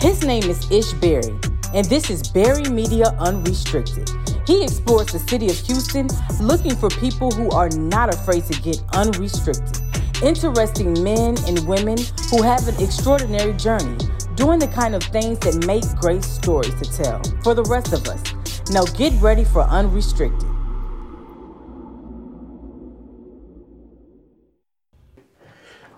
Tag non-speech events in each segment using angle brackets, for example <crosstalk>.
His name is Ish Barri, and this is Barri Media Unrestricted. He explores the city of Houston looking for people who are not afraid to get unrestricted. Interesting men and women who have an extraordinary journey, doing the kind of things that make great stories to tell for the rest of us. Now get ready for Unrestricted.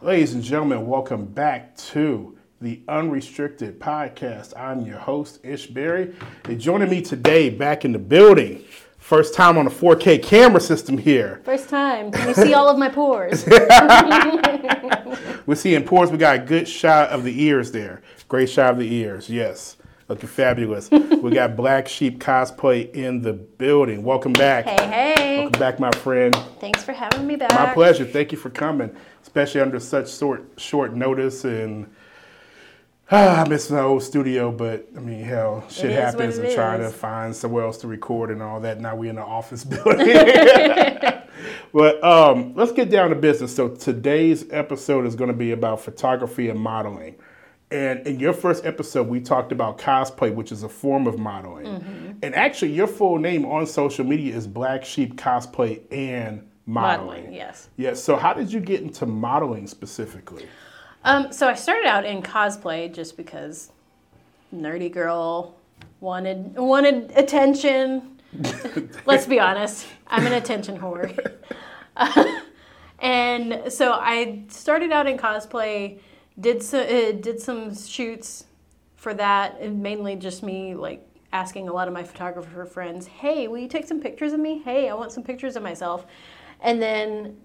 Ladies and gentlemen, welcome back to the Unrestricted Podcast. I'm your host, Ish Barri. And joining me today back in the building, first time on a 4K camera system here. First time. Can you see all of my pores? <laughs> <laughs> We're seeing pores. We got a good shot of the ears there. Great shot of the ears, yes. Looking fabulous. we got Black Sheep Cosplay in the building. Welcome back. Hey, hey. Welcome back, my friend. Thanks for having me back. My pleasure. Thank you for coming, especially under such short short notice. And ah, <sighs> I miss my old studio, but I mean, hell, shit happens, and trying to find somewhere else to record and all that. Now we're in the office <laughs> <laughs> building. but um, let's get down to business. So today's episode is going to be about photography and modeling. And in your first episode, we talked about cosplay, which is a form of modeling. Mm-hmm. And actually, your full name on social media is Black Sheep Cosplay and Modeling. Modeling, yes. Yeah. So, how did you get into modeling specifically? Um, so I started out in cosplay just because nerdy girl wanted wanted attention. <laughs> Let's be honest, I'm an attention whore. <laughs> and so I started out in cosplay, did so, uh, did some shoots for that, and mainly just me like asking a lot of my photographer friends, "Hey, will you take some pictures of me? Hey, I want some pictures of myself." And then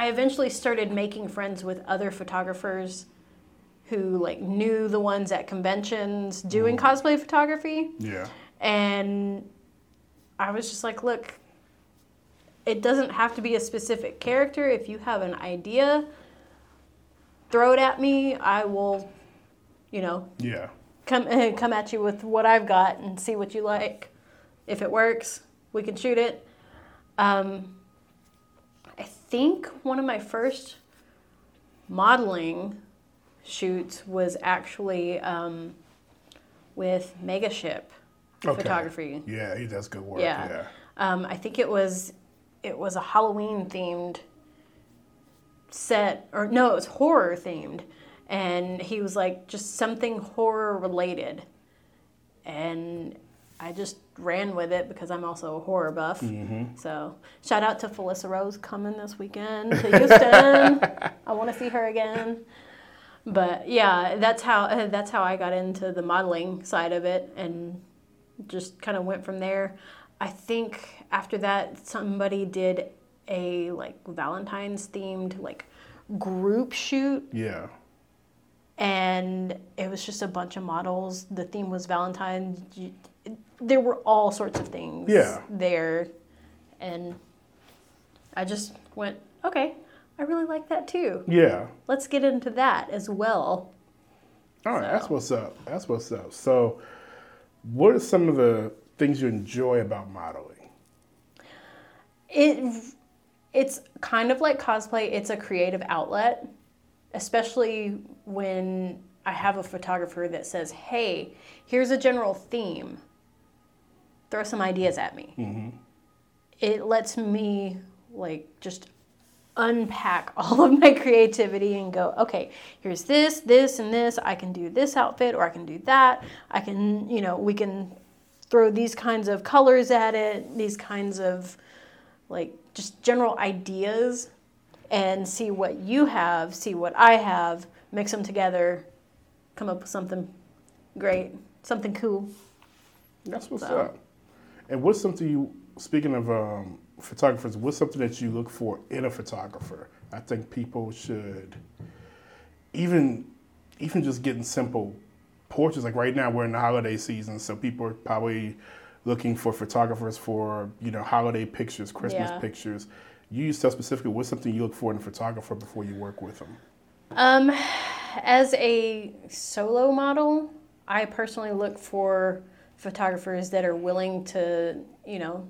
I eventually started making friends with other photographers who like knew the ones at conventions doing cosplay photography Yeah. and I was just like, look, it doesn't have to be a specific character. If you have an idea, throw it at me. I will, you know, Yeah. come <laughs> come at you with what I've got and see what you like. If it works, we can shoot it. Um, think one of my first modeling shoots was actually um, with Megaship Okay. photography. Yeah, he does good work. Yeah. Yeah. Um, I think it was it was a Halloween themed set or no, it was horror themed. And he was like just something horror related. And I just ran with it because I'm also a horror buff. Mm-hmm. So shout out to Felissa Rose coming this weekend to Houston. <laughs> I want to see her again. But yeah, that's how that's how I got into the modeling side of it, and just kind of went from there. I think after that, somebody did a like Valentine's themed like group shoot Yeah. and it was just a bunch of models. The theme was Valentine's. There were all sorts of things Yeah. there, and I just went, okay, I really like that too. Yeah. Let's get into that as well. All right, that's what's up. That's what's up. So, what are some of the things you enjoy about modeling? It it's kind of like cosplay. It's a creative outlet, especially when I have a photographer that says, "Hey, here's a general theme. Throw some ideas at me." Mm-hmm. It lets me like just unpack <laughs> all of my creativity and go, okay, here's this, this, and this. I can do this outfit or I can do that. I can, you know, we can throw these kinds of colors at it, these kinds of like just general ideas and see what you have, see what I have, mix them together, come up with something great, something cool. That's what's So- up. And what's something you, speaking of um, photographers, what's something that you look for in a photographer? I think people should, even, even just getting simple portraits. Like right now, we're in the holiday season, so people are probably looking for photographers for you know holiday pictures, Christmas Yeah. pictures. You use stuff specifically. What's something you look for in a photographer before you work with them? Um, <sighs> as a solo model, I personally look for photographers that are willing to, you know,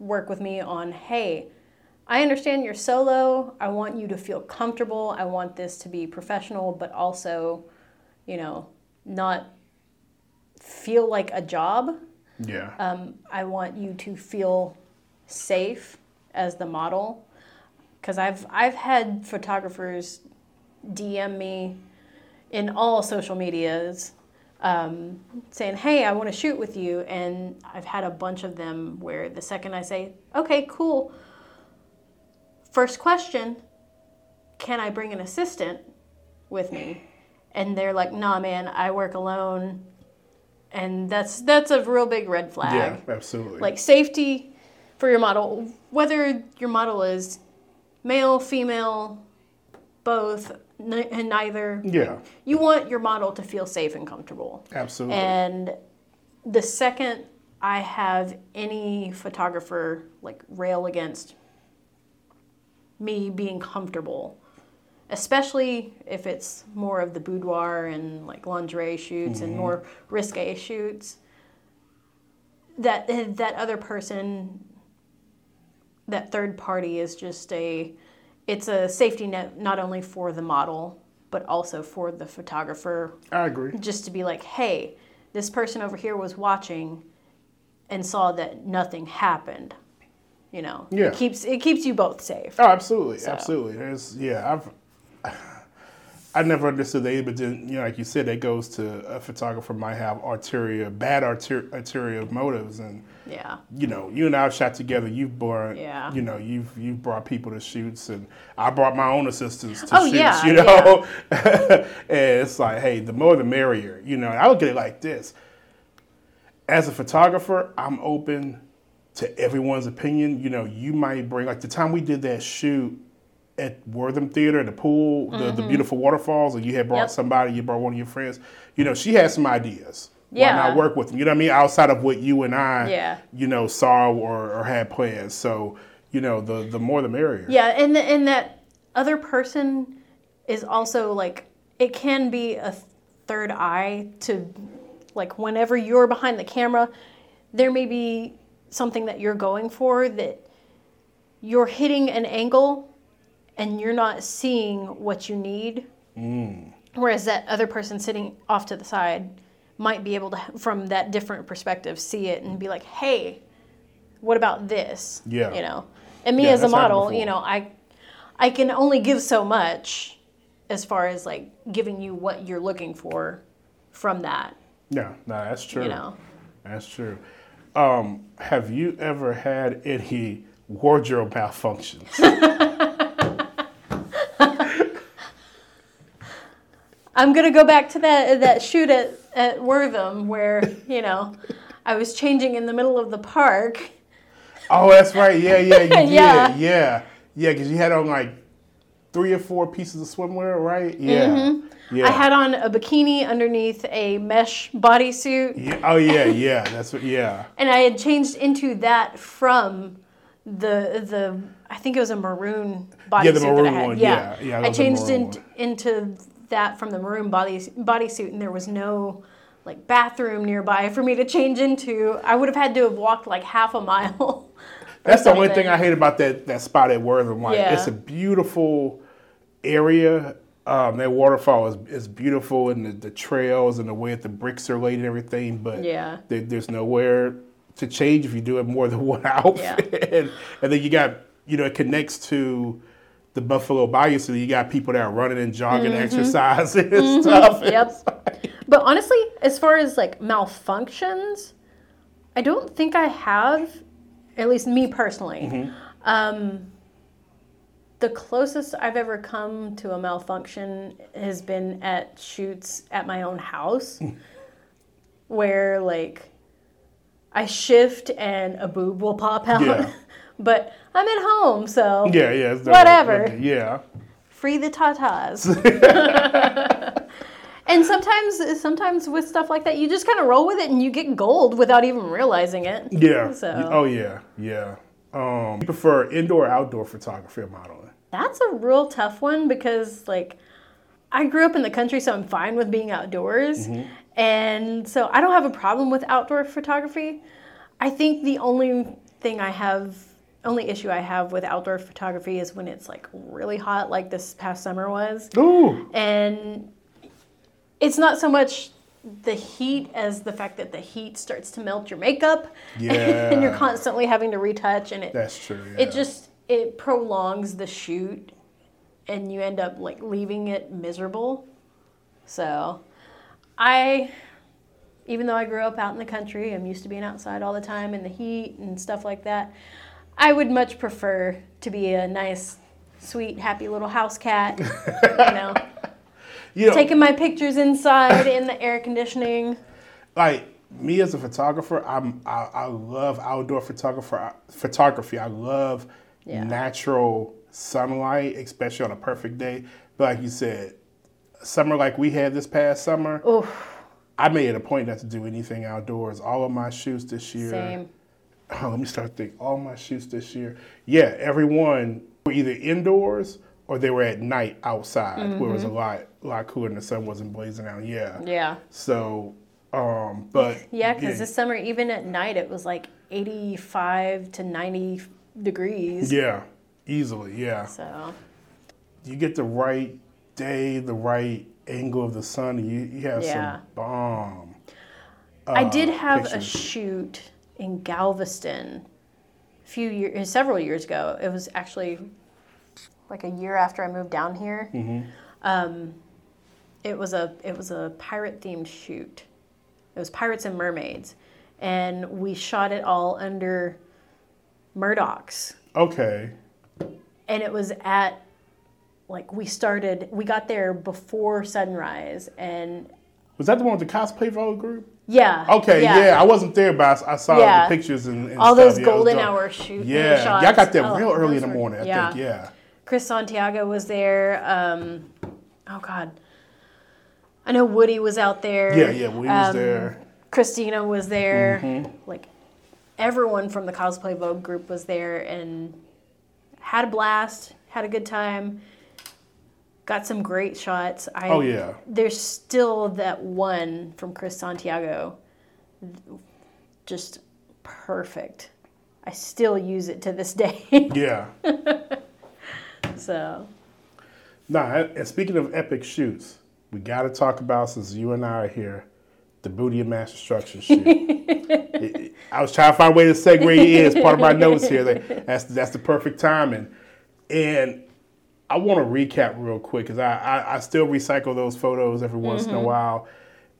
work with me on, hey, I understand you're solo. I want you to feel comfortable. I want this to be professional, but also, you know, not feel like a job. Yeah. Um, I want you to feel safe as the model because I've I've had photographers DM me in all social medias um, saying, "Hey, I want to shoot with you," and I've had a bunch of them where the second I say, "Okay, cool," first question, "Can I bring an assistant with me?" And they're like, "Nah, man, I work alone." And that's that's a real big red flag yeah, absolutely. like safety for your model, whether your model is male, female, both, and neither. yeah, You want your model to feel safe and comfortable. absolutely. And the second I have any photographer like rail against me being comfortable, especially if it's more of the boudoir and like lingerie shoots and mm-hmm. more risque shoots, that that other person, that third party is just a, it's a safety net not only for the model but also for the photographer I agree. just to be like, hey, this person over here was watching and saw that nothing happened. You know, Yeah. it keeps it keeps you both safe. Oh, absolutely, So- absolutely. There's yeah, I've <sighs> I never understood that, but then you know, like you said, that goes to a photographer might have ulterior, bad ulterior motives, and Yeah, you know, you and I have shot together. You've brought, Yeah. you know, you've you've brought people to shoots, and I brought my own assistants to Oh, shoots. yeah, you know, <laughs> and it's like, hey, the more the merrier. You know, and I look at it like this: as a photographer, I'm open to everyone's opinion. You know, you might bring like the time we did that shoot at Wortham Theater, the pool, the, the beautiful waterfalls, and you had brought Mm-hmm. Yep. somebody, you brought one of your friends. You know, she had some ideas. Why Yeah. not work with them? You know what I mean? Outside of what you and I, Yeah. you know, saw or, or had plans. So, you know, the the more the merrier. yeah, and the, and that other person is also like it can be a third eye to like whenever you're behind the camera, there may be something that you're going for that you're hitting an angle and you're not seeing what you need. Mm. Whereas that other person sitting off to the side might be able to, from that different perspective, see it and be like, "Hey, what about this?" Yeah. you know. And me Yeah, as a model, you know, I, I can only give so much, as far as like giving you what you're looking for, from that. Yeah, no, that's true. You know. That's true. Um, have you ever had any wardrobe malfunctions? <laughs> I'm gonna go back to that that shoot at at Wortham where you know <laughs> I was changing in the middle of the park. oh, that's right. Yeah, yeah, you <laughs> did. Yeah. yeah, yeah, because you had on like three or four pieces of swimwear, right? Yeah, yeah. Mm-hmm. I had on a bikini underneath a mesh bodysuit, yeah. Oh, yeah, yeah. That's what. Yeah, <laughs> and I had changed into that from the the I think it was a maroon bodysuit Yeah, the that I had. one, Yeah, yeah. Yeah, I I love the changed in, into that from the maroon body bodysuit, and there was no like bathroom nearby for me to change into. I would have had to have walked like half a mile. <laughs> that's the only thing I hate about that that spot at Wortham. Like, Yeah. it's a beautiful area. Um, that waterfall is, is beautiful, and the, the trails and the way that the bricks are laid and everything. But Yeah. there, there's nowhere to change if you do it more than <laughs> one outfit. and, and then you got, you know, it connects to the Buffalo Bayou, so you got people that are running and jogging, exercising and stuff. Mm-hmm. <laughs> Yep. But honestly, as far as like malfunctions, I don't think I have, at least me personally. Um, the closest I've ever come to a malfunction has been at shoots at my own house, where like I shift and a boob will pop out. Yeah. <laughs> but I'm at home, so Yeah, yeah. it's Whatever. Yeah. free the tatas. <laughs> and sometimes, sometimes with stuff like that, you just kind of roll with it and you get gold without even realizing it. Yeah. So Oh, yeah. Yeah. Um, you prefer indoor or outdoor photography or modeling? that's a real tough one because, like, I grew up in the country, so I'm fine with being outdoors, and so I don't have a problem with outdoor photography. I think the only thing I have, only issue I have with outdoor photography is when it's like really hot, like this past summer was. Ooh. and it's not so much the heat as the fact that the heat starts to melt your makeup. Yeah. <laughs> and you're constantly having to retouch and it That's true. Yeah. it just it prolongs the shoot and you end up like leaving it miserable. So I even though I grew up out in the country, I'm used to being outside all the time in the heat and stuff like that. I would much prefer to be a nice, sweet, happy little house cat. you know, <laughs> you know, taking my pictures inside in the air conditioning. like me as a photographer, I'm I, I love outdoor photographer photography. I love Yeah. natural sunlight, especially on a perfect day. But like you said, summer like we had this past summer, Oof, I made it a point not to do anything outdoors. All of my shoots this year. same. Oh, <clears throat> let me start thinking. All my shoots this year. Yeah, everyone were either indoors or they were at night outside, where it was a lot lot cooler and the sun wasn't blazing out. Yeah. Yeah. So, um, but <laughs> Yeah, because this summer, even at night, it was like 85 to 90 degrees. Yeah, easily. Yeah, So, you get the right day, the right angle of the sun, you, you have Yeah. some bomb. I uh, did have a shoot in Galveston a few years, several years ago. It was actually like a year after I moved down here. Mm-hmm. Um, it was a it was a pirate themed shoot. It was pirates and mermaids, and we shot it all under Murdoch's. Okay. and it was at like we started we got there before sunrise and Was that the one with the cosplay vogue group? yeah Okay, yeah. I wasn't there, but I, I saw Yeah. the pictures and, and all stuff. those Yeah, golden hour shoot Yeah, shots. y'all got there Oh, real early in the were- morning. I yeah. think. Yeah. chris santiago was there um, oh god i know woody was out there Yeah, yeah. Was Um, there. christina was there Mm-hmm. like everyone from the cosplay vogue group was there and had a blast had a good time got some great shots I, Oh yeah. there's still that one from Chris Santiago, just perfect. I still use it to this day. <laughs> Yeah. so Nah, and speaking of epic shoots, we got to talk about since you and I are here, the booty of mass destruction <laughs> shoot. It- it- I was trying to find a way to segue in as part of my notes here. That- That's that's the perfect timing, and I want to recap real quick because I, I I still recycle those photos every once in a while,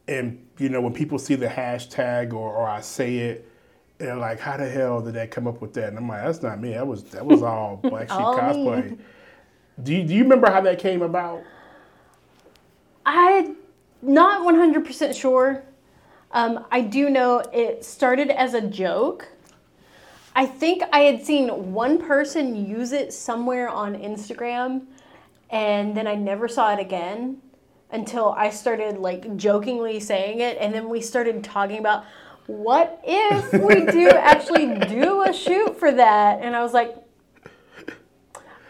and you know when people see the hashtag or or I say it. They're like, how the hell did that come up with that? And I'm like, that's not me. That was that was all <laughs> Black Sheep All me. cosplay. Do you, do you remember how that came about? I'm not 100% sure. Um, I do know it started as a joke. I think I had seen one person use it somewhere on Instagram, and then I never saw it again until I started like jokingly saying it, and then we started talking about what if we do <laughs> actually do a shoot for that, and I was like,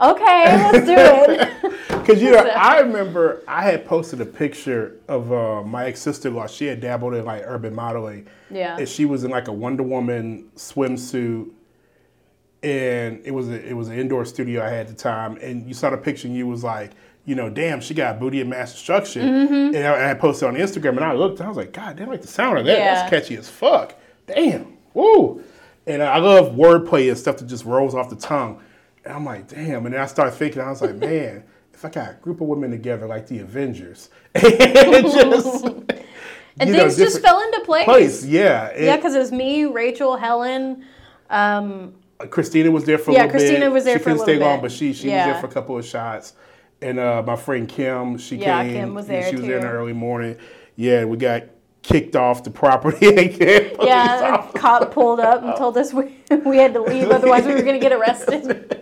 okay, let's do it. <laughs> Because you know, <laughs> I remember I had posted a picture of uh, my ex sister in law. She had dabbled in like urban modeling, Yeah. and she was in like a Wonder Woman swimsuit, and it was a, it was an indoor studio I had at the time. And you saw the picture, and you was like, you know, damn, she got booty and mass destruction. Mm-hmm. And I, I posted on Instagram, and I looked, and I was like, God damn, I like the sound of that. Yeah. That's catchy as fuck. Damn, woo. And I love wordplay and stuff that just rolls off the tongue. And I'm like, damn. And then I started thinking, I was like, man, if I got a group of women together like the Avengers, <laughs> and just <laughs> And you know, just fell into place. place, yeah. And Yeah, because it was me, Rachel, Helen. Um, Christina was there for a Yeah, little Christina bit. was there she for a little bit. She couldn't stay long, but she she was there for a couple of shots. And uh, my friend Kim, she Yeah, came. Kim was there She was there in the early morning. Yeah, we got kicked off the property <laughs> again. yeah, cop pulled up and told us we, we had to leave, otherwise we were going to get arrested.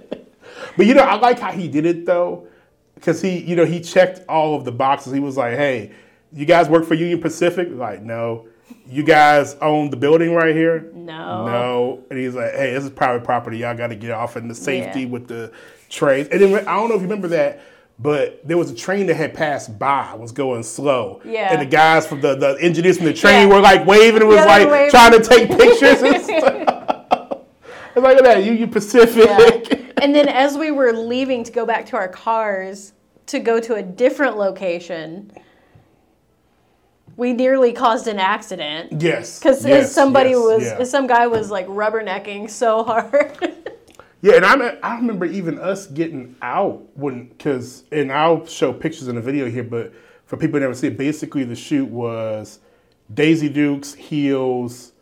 But you know, I like how he did it though, because he, you know, he checked all of the boxes. He was like, "Hey, you guys work for Union Pacific?" Like, no. You guys own the building right here? No. No. And he's like, "Hey, this is private property. Y'all got to get off in the safety Yeah. with the trains." And then I don't know if you remember that. But there was a train that had passed by, was going slow. Yeah. And the guys from the, the engineers from the train Yeah. were like waving and was Yeah, like waving. trying to take pictures <laughs> stuff. And look at that, Union Pacific. Yeah. And then as we were leaving to go back to our cars to go to a different location, we nearly caused an accident Yes. because yes, somebody yes, was yeah. some guy was like rubbernecking so hard. <laughs> Yeah, and I I remember even us getting out when because and I'll show pictures in the video here, but for people who never see it, basically the shoot was Daisy Dukes, heels,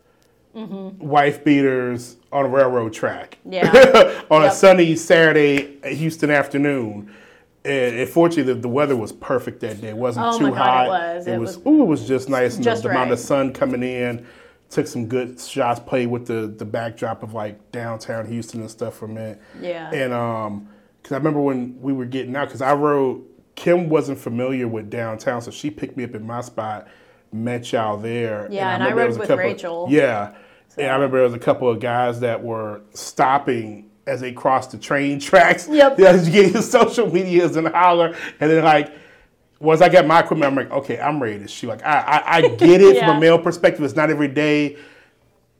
mm-hmm. wife beaters on a railroad track. Yeah. <laughs> on a sunny Saturday Houston afternoon. And, and fortunately, the, the weather was perfect that day. It wasn't Oh too hot. it was. It, It was. was Ooh, it was just nice. And just the, the amount of sun coming in. Took some good shots. Played with the the backdrop of like downtown Houston and stuff for a minute. Yeah. And um, because I remember when we were getting out, because I rode. Kim wasn't familiar with downtown, so she picked me up in my spot. Met y'all there. Yeah, and I remember there rode with Rachel. Yeah. And I remember there was a couple of guys that were stopping as they crossed the train <laughs> tracks. Yep. Yeah, you get your social medias and holler. And then like once I got my equipment, I'm like, okay, I'm ready to shoot. Like I I, I <laughs> get it from a male perspective. It's not every day.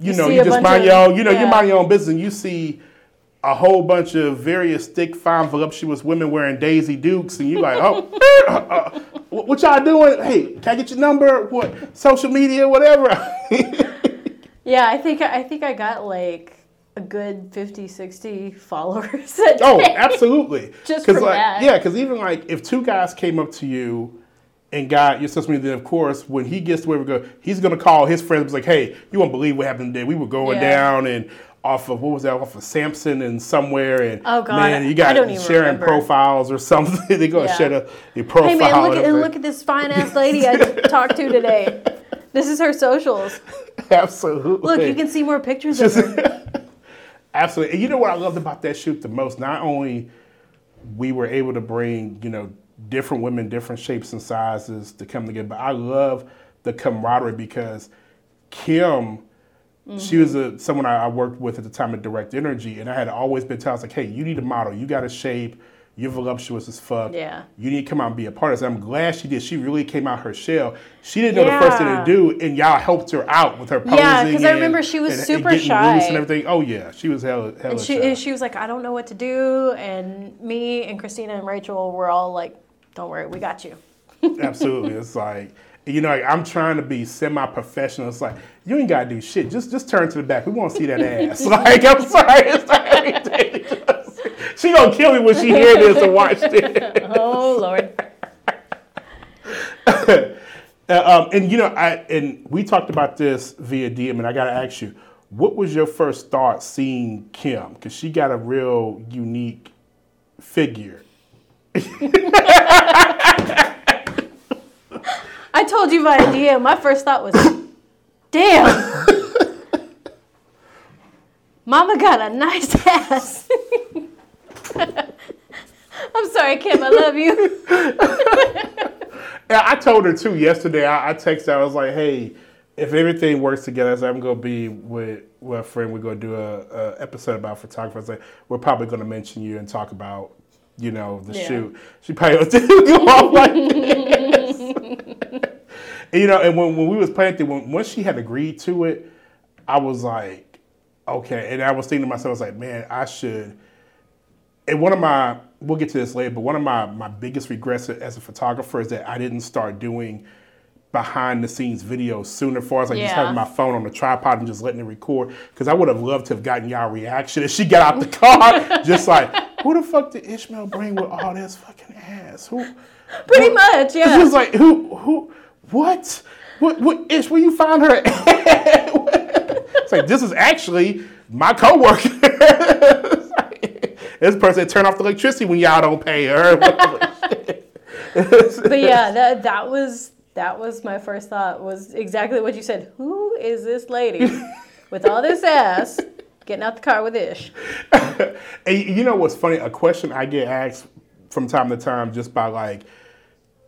You, You know, you just mind of- your own, you know, you mind your own business and you see a whole bunch of various thick, fine, voluptuous women wearing Daisy Dukes, and you're like, oh, <laughs> uh, uh, what what y'all doing? Hey, can I get your number? What social media, whatever? Yeah, I think I think I got like a good 50, 60 followers. Oh, absolutely. <laughs> Just 'Cause, from like, that. Yeah, because even like if two guys came up to you and got your social media, then of course when he gets to where we go, he's gonna call his friends. and be like, hey, you won't believe what happened today. We were going Yeah. down and off of what was that? Off of Samson and somewhere and Oh, God, man, you got sharing remember. profiles or <laughs> something. they go Yeah. share the, your profile. Hey man, look at look at this fine ass lady I <laughs> talked to today. This is her socials. <laughs> Absolutely. Look, you can see more pictures of her. <laughs> Absolutely. And you know what I loved about that shoot the most? Not only we were able to bring, you know, different women, different shapes and sizes to come together, but I love the camaraderie because Kim, she mm-hmm. was a, someone I, I worked with at the time at Direct Energy, and I had always been telling, like, hey, you need a model. You got a shape. You're voluptuous as fuck. Yeah. You need to come out and be a part of this. I'm glad she did. She really came out her shell. She didn't know the first thing to do, and y'all helped her out with her posing. Yeah, because I remember she was and- and super getting shy. loose and everything. Oh yeah, she was hella hella And she, shy. and she was like, I don't know what to do. And me and Christina and Rachel were all like, don't worry, we got you. <laughs> Absolutely, it's like you know, like, I'm trying to be semi-professional. It's like you ain't gotta do shit. Just just turn to the back. We want to see that <laughs> ass. <laughs> like I'm sorry, it's like everything. She gonna kill me when she hear this and watch it. <laughs> Oh, Lord. <laughs> Uh, um, and you know, I and we talked about this via DM, and I gotta ask you, what was your first thought seeing Kim? Because she got a real unique figure. I told you via DM. My first thought was, damn. <laughs> Mama got a nice ass. <laughs> I'm sorry, Kim. I love you. <laughs> Yeah, I told her too yesterday. I, I texted her. I was like, "Hey, if everything works together, I said, I'm gonna be with with a friend. We're gonna do a, a episode about photography. I said, we're probably gonna mention you and talk about, you know, the Yeah. shoot. She probably was <laughs> go off like this. And, you know, and when, when we was planning, when once she had agreed to it, I was like, okay. And I was thinking to myself, I was like, man, I should and one of my we'll get to this later but one of my my biggest regrets as a photographer is that i didn't start doing behind the scenes videos sooner far as like just having my phone on the tripod and just letting it record. Because i would have loved to have gotten y'all reaction if she got out the <laughs> car just like who the fuck did ishmael bring with all this fucking ass? Who Pretty who- much, yeah. just like who who what? What what ish where you found her at? <laughs> it's like this is actually my coworker <laughs> this person turn off the electricity when y'all don't pay her. <laughs> But yeah, that that was that was my first thought. Was exactly what you said. Who is this lady <laughs> with all this ass getting out the car with Ish? <laughs> and you know what's funny? A question I get asked from time to time just by like,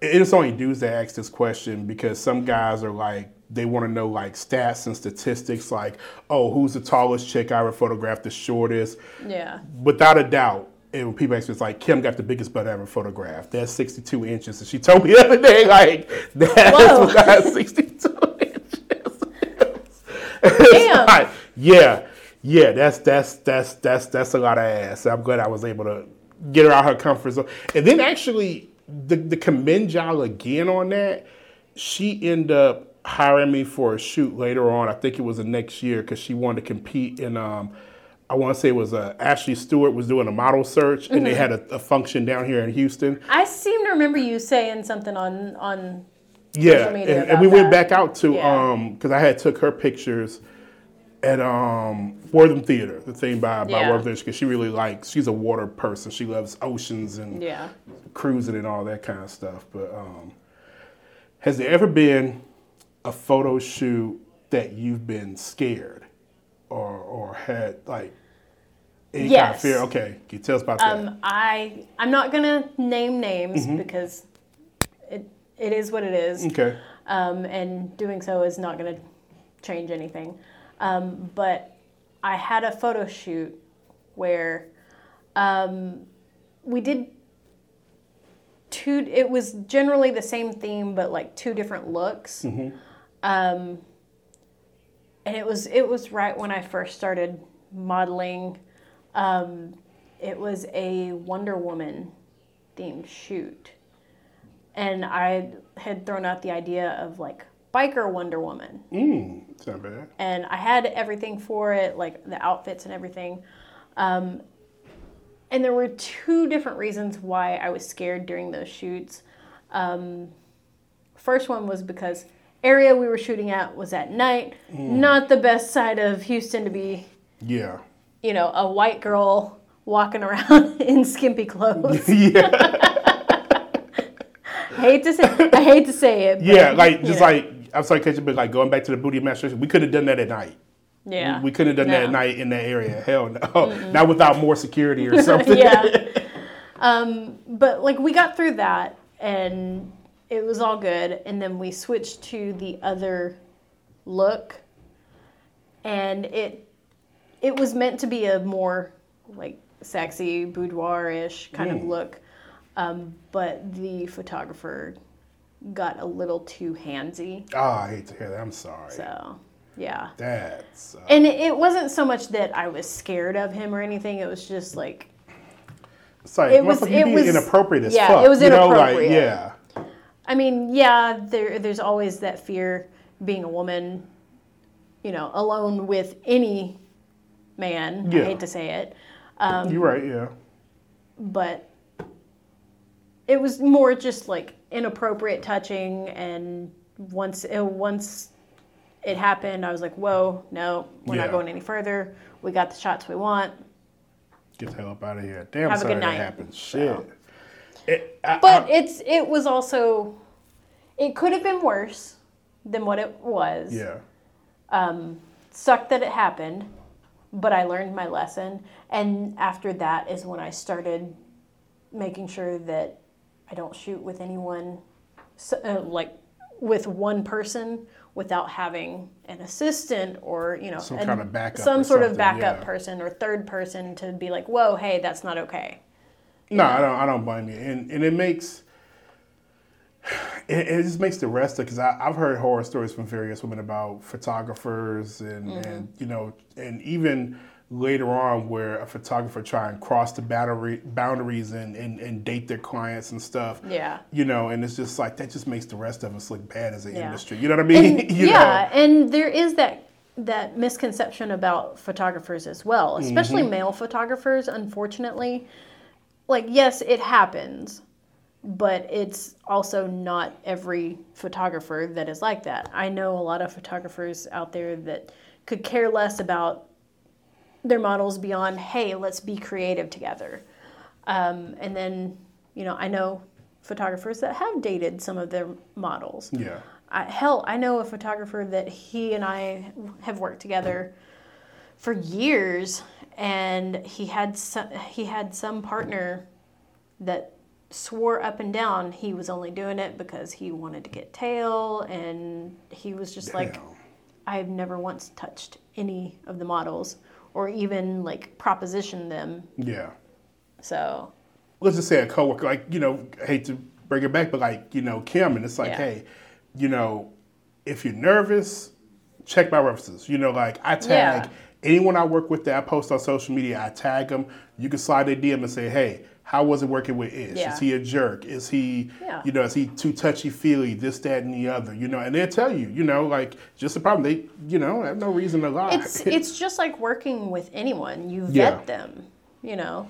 it's only dudes that ask this question because some guys are like, they want to know like stats and statistics like, oh, who's the tallest chick I ever photographed, the shortest? Yeah. without a doubt, and people ask me, it's like Kim got the biggest butt I ever photographed. That's 62 inches, and she told me the other day, like that's what I 62 <laughs> inches. Damn. like, yeah, yeah, that's that's that's that's that's a lot of ass. I'm glad I was able to get her out of her comfort zone, and then actually the the commend y'all again on that. she ended up hiring me for a shoot later on. I think it was the next year because she wanted to compete in. Um, I want to say it was uh, Ashley Stewart was doing a model search, and they had a, a function down here in Houston. I seem to remember you saying something on on Yeah, media and, and we about went back out to Yeah. um because I had took her pictures at um Wortham Theater, the thing by by Yeah. Wortham Theater, because she really likes. She's a water person. She loves oceans and yeah. cruising and all that kind of stuff. But um, has there ever been a photo shoot that you've been scared or or had like any kind of fear? Okay, can you tell us about that? Um, I I'm not gonna name names Mm-hmm. because it it is what it is. okay. um, and doing so is not going to change anything. Um, but I had a photo shoot where um, we did two. It was generally the same theme, but like two different looks. Um, and it was it was right when I first started modeling. Um, it was a Wonder Woman themed shoot and I had thrown out the idea of like biker Wonder Woman, Mm, it's not bad. and I had everything for it, like the outfits and everything. Um, and there were two different reasons why I was scared during those shoots. Um, first one was because area we were shooting at was at night, not the best side of Houston to be, Yeah. you know, a white girl walking around <laughs> in skimpy clothes. <laughs> yeah. <laughs> hate to say, I hate to say it. But, Yeah, like just know. like I'm sorry, catching, but like going back to the booty masturbation, we could have done that at night. Yeah. We couldn't have done that at night in that area. Hell no, not without more security or something. yeah. Um, but like we got through that and it was all good. And then we switched to the other look, and it it was meant to be a more like sexy boudoir-ish kind of look. Um, but the photographer got a little too handsy. Oh, I hate to hear that. I'm sorry. So, yeah. That's uh, And it it wasn't so much that I was scared of him or anything. It was just like like it was- it was- inappropriate as yeah, fuck. it was you know, like, inappropriate. yeah. I mean, yeah, there there's always that fear being a woman, you know, alone with any man. Yeah. I hate to say it, Um, You're right. Yeah. but it was more just like inappropriate touching and once it, once it happened, I was like, "Whoa, no, we're Yeah. not going any further. We got the shots we want." Get the hell up out of here. Damn, Have a sorry good that happened. Shit. It, I, But I- it's it was also it could have been worse than what it was. yeah. sucked that it happened, but I learned my lesson. And after that is when I started making sure that I don't shoot with anyone, s- uh, like with one person, without having an assistant or you know Some an- kind of backup some sort of backup yeah. person or third person to be like, whoa, hey, that's not okay. No, I don't. I don't blame you, and and it makes it, it just makes the rest of because I've heard horror stories from various women about photographers and Mm-hmm. and you know and even later on where a photographer try and cross the boundary boundaries and, and and date their clients and stuff. Yeah. You know, and it's just like that just makes the rest of us look bad as an Yeah. industry. You know what I mean? And, <laughs> yeah, and there is that that misconception about photographers as well, especially Mm-hmm. male photographers. Unfortunately, like yes, it happens, but it's also not every photographer that is like that. I know a lot of photographers out there that could care less about their models beyond hey, let's be creative together. Um, and then you know I know photographers that have dated some of their models. Yeah. I, hell, I know a photographer that he and I have worked together for years, and he had some, he had some partner that swore up and down he was only doing it because he wanted to get tail, and he was just like, I've never once touched any of the models or even like propositioned them. Yeah. So let's just say a coworker, like you know, I hate to bring it back, but like you know, Kim, and it's like, Yeah. hey, you know, if you're nervous, check my references. You know, like I tag Yeah. anyone I work with that I post on social media, I tag them. You can slide their DM and say, hey, How was it working with Ish? Yeah. Is he a jerk? Is he, Yeah. you know, is he too touchy feely? This, that, and the other. You know, and they'll tell you. You know, like just the problem. They, you know, have no reason to lie. It's <laughs> it's just like working with anyone. You vet Yeah. them. You know,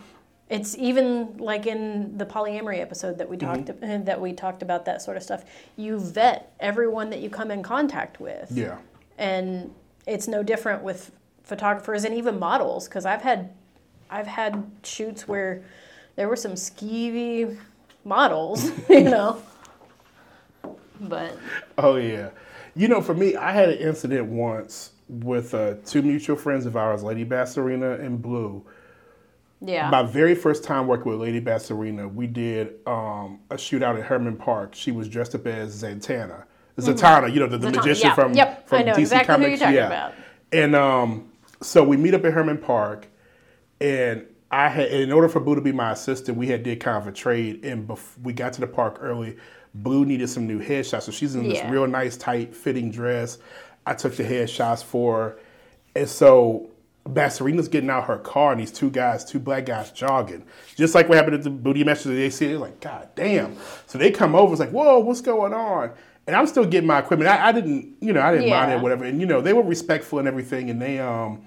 it's even like in the polyamory episode that we Mm-hmm. talked uh, that we talked about that sort of stuff. You vet everyone that you come in contact with. yeah. and it's no different with photographers and even models because I've had I've had shoots where there were some skeevy models, <laughs> you know. But Oh yeah. You know, for me, I had an incident once with uh, two mutual friends of ours, Lady Bassarina and Blue. yeah, My very first time working with Lady Bassarina, we did um, a shootout at Hermann Park. She was dressed up as Zatanna. Zatanna, you know, the, the Zatanna, magician yeah. from, Yep, from I know DC exactly who Comics. you're talking yeah. about. And um, so we meet up at Hermann Park, and I had, in order for Blue to be my assistant, we had did kind of a trade. And bef- we got to the park early. Blue needed some new headshots, so she's in this Yeah. real nice, tight fitting dress. I took the headshots for her, and so Bassarina's getting out her car, and these two guys, two black guys, jogging, just like what happened at the Booty Match. They see it, they're like, God damn! So they come over, it's like, Whoa, what's going on? And I'm still getting my equipment. I, I didn't, you know, I didn't mind Yeah. it, whatever. And you know, they were respectful and everything, and they, um,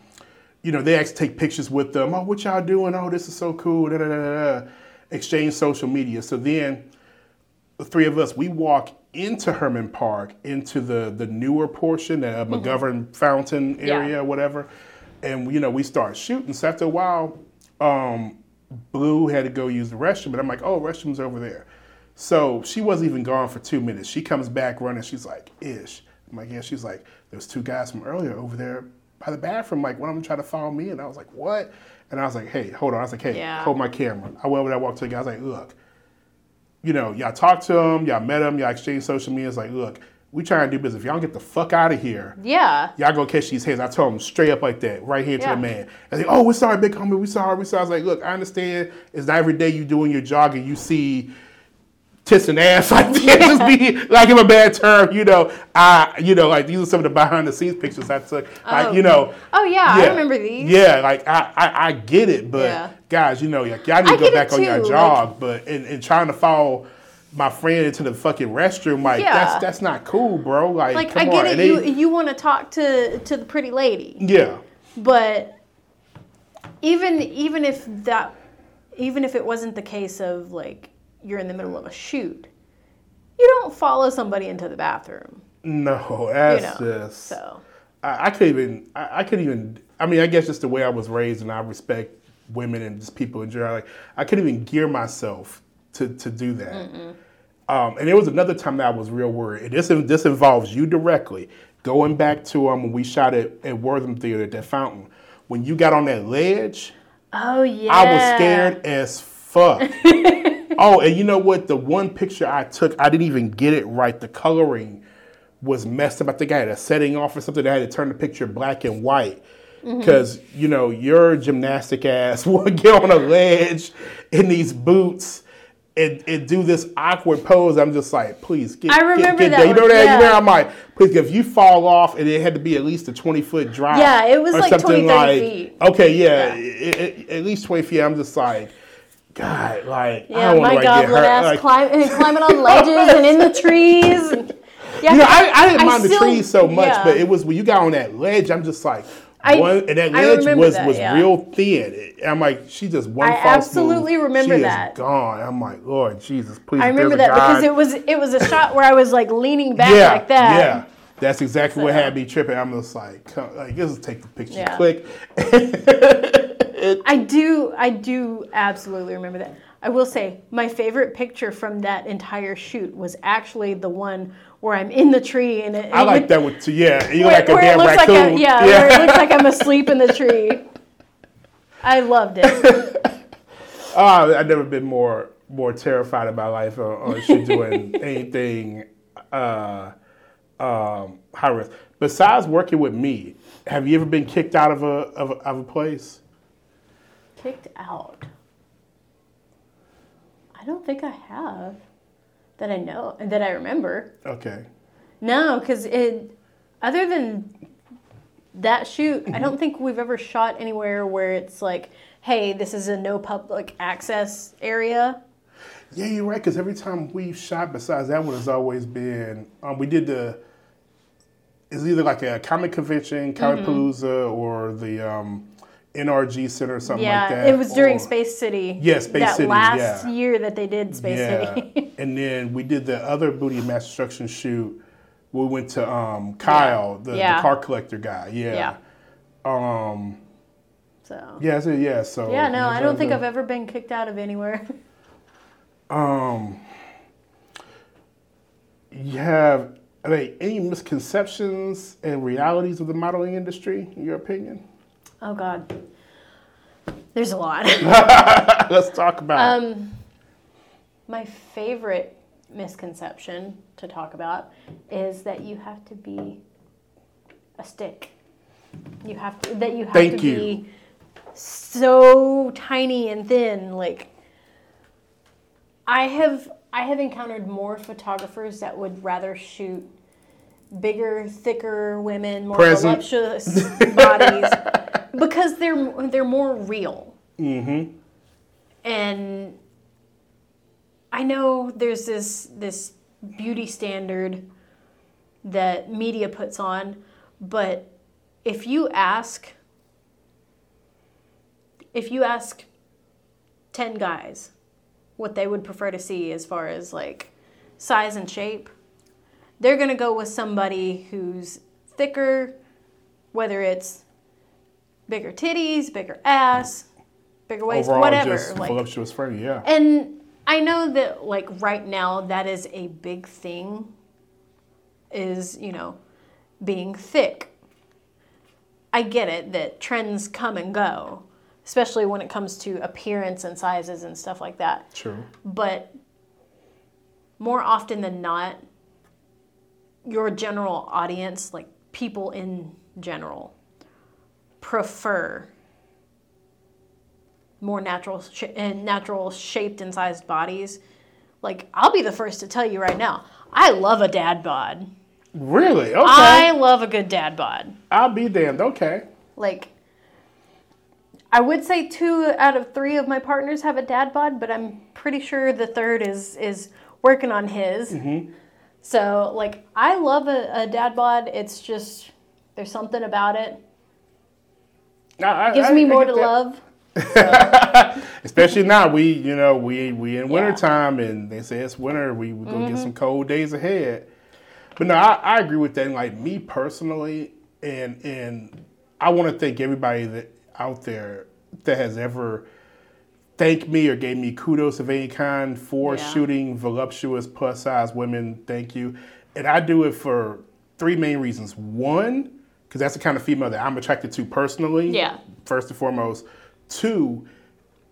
you know, they actually take pictures with them. Oh, what y'all doing? Oh, this is so cool. Da, da, da. Exchange social media. So then the three of us, we walk into Hermann Park, into the the newer portion, the uh, McGovern Fountain area, or whatever. And you know, we start shooting. So after a while, um, Blue had to go use the restroom, and I'm like, "Oh, restroom's over there." So she wasn't even gone for two minutes. She comes back running. She's like, "Ish." I'm like, "Yeah." She's like, "There's two guys from earlier over there by the bathroom. Like one of them tried to follow me." And I was like, "What?" And I was like, "Hey, hold on." I was like, "Hey, Yeah. hold my camera." I went over there, I walked to the guy. I was like, "Look." you know, y'all talked to him, y'all met him, y'all exchanged social media. It's like, look, we trying to do business. If y'all don't get the fuck out of here, yeah, y'all gonna catch these hands. I told him straight up like that, right here to Yeah. the man. And they, oh, we're sorry, big homie, we sorry, we sorry. I was like, look, I understand. It's not every day you doing your jogging, you see tits and ass <laughs> like <laughs> that. Just be like give a bad term, you know. I, you know, like these are some of the behind the scenes pictures I took. Like, Oh. you know. Oh, yeah, I remember these. Yeah, like I, I, I get it, but Yeah. guys, you know, like, y'all need I to go back on your jog, but and, and trying to follow my friend into the fucking restroom, like Yeah. that's that's not cool, bro. Like, like I get on. it. You you want to talk to to the pretty lady, yeah, but even even if that even if it wasn't the case of like you're in the middle of a shoot, you don't follow somebody into the bathroom. no, You know, just. so I, I could even. I, I could even. I mean, I guess just the way I was raised, and I respect women and just people in general. Like, I couldn't even gear myself to to do that. Um, and there was another time that I was real worried. And this this involves you directly. Going back to um, when we shot at, at Wortham Theater at that fountain, when you got on that ledge, oh yeah, I was scared as fuck. <laughs> oh, and you know what? The one picture I took, I didn't even get it right. The coloring was messed up. I think I had a setting off or something. I had to turn the picture black and white. Mm-hmm. Because, you know, your gymnastic ass <laughs> will get on a ledge in these boots and, and do this awkward pose. I'm just like, please get, I remember get that there. You know that? You know, yeah. I'm like, please, if you fall off and it had to be at least a 20 foot drop. Yeah, it was like something 20, 30 like- feet. Okay, yeah, Yeah. i- i- at least 20 feet. I'm just like, God, like, I Yeah, my to like, get goblet hurt. ass Like, climb, <laughs> and climbing on ledges and in the trees. And, yeah, you know, I, I didn't I mind the trees so much, yeah. but it was when you got on that ledge, I'm just like, I- one, and that ledge was, that, was yeah. real thin. It- I'm like, she just one I absolutely move, remember she that. Is gone. I'm like, Lord Jesus, please. I remember that because it was it was a shot where I was like leaning back yeah, like that. Yeah, that's exactly what had me tripping. I'm just like, come, like, just take the picture, Yeah. <laughs> click. I do I do absolutely remember that. I will say my favorite picture from that entire shoot was actually the one where I'm in the tree and it, I like it- that one too. Yeah, you where, like a damn it looks raccoon. like I, yeah, where it looks like I'm asleep in the <laughs> tree. I loved it. Oh, <laughs> I've never been more more terrified in my life or, or shit doing <laughs> anything uh, um, high risk. Besides working with me, have you ever been kicked out of a of a, of a place? Kicked out. I don't think I have that I know that I remember. Okay. No, because it. Other than that shoot, I Mm-hmm. don't think we've ever shot anywhere where it's like hey, this is a no public access area. Yeah, you're right. Because every time we've shot, besides that one, has always been um, we did the. It's either like a comic convention, Comicpalooza, or the um, NRG Center or something yeah, like that. it was during or- Space City. Yeah, Space that City, last yeah. year that they did Space City. <laughs> and then we did the other Booty Mass Destruction shoot. We went to um, Kyle, the, Yeah. the car collector guy. Yeah. Yeah. Um. so. Yeah. So yeah. So. Yeah, no, I don't think I've ever been kicked out of anywhere. <laughs> Um. You have are there any misconceptions and realities of the modeling industry, in your opinion? Oh God, there's a lot. <laughs> Let's talk about. it. Um, my favorite misconception to talk about is that you have to be a stick. You have to that you have Thank to you. be so tiny and thin. Like I have I have encountered more photographers that would rather shoot bigger, thicker women, more Present. voluptuous <laughs> bodies because they're they're more real. Mm-hmm. And I know there's this this beauty standard that media puts on, but if you ask if you ask 10 guys what they would prefer to see as far as like size and shape, they're going to go with somebody who's thicker, whether it's bigger titties, bigger ass, bigger waist, Overall, whatever. just like, voluptuous Freddie. Yeah. and I know that like right now that is a big thing is, you know, being thick. I get it that trends come and go, especially when it comes to appearance and sizes and stuff like that. True. But more often than not, your general audience, like people in general, prefer more natural sh- and natural shaped and sized bodies. Like I'll be the first to tell you right now, I love a dad bod. Really? Okay. I love a good dad bod. I'll be damned. Okay. Like I would say two out of three of my partners have a dad bod, but I'm pretty sure the third is is working on his. Mm-hmm. So like I love a, a dad bod. It's just there's something about it. I, I- Gives I- me I more get to that. love. <laughs> Especially now, we you know we we in Yeah. wintertime and they say it's winter. We we gonna Mm-hmm. get some cold days ahead. But no, I, I agree with that. And like me personally, and and I want to thank everybody that out there that has ever thanked me or gave me kudos of any kind for Yeah. shooting voluptuous plus size women. Thank you. And I do it for three main reasons. One, because that's the kind of female that I'm attracted to personally. Yeah. First and foremost. Two,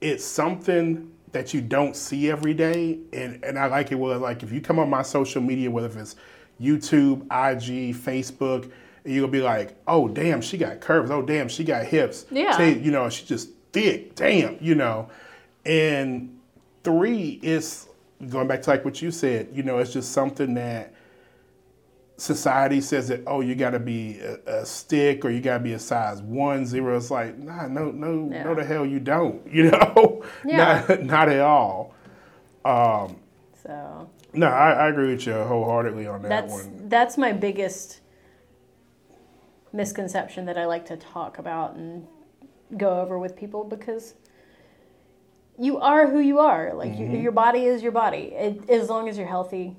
it's something that you don't see every day, and and I like it. Well, like if you come on my social media, whether if it's YouTube, IG, Facebook, and you'll be like, oh damn, she got curves. Oh damn, she got hips. Yeah. Say, you know, she's just thick. Damn, you know. And three is going back to like what you said. You know, it's just something that society says that oh you got to be a, a stick or you got to be a size one zero it's like nah no no Yeah. no the hell you don't <laughs> you know Yeah. not, not at all So no I, I agree with you wholeheartedly on that that's one that's my biggest misconception that I like to talk about and go over with people because you are who you are. Like Mm-hmm. your body is your body. It, as long as you're healthy,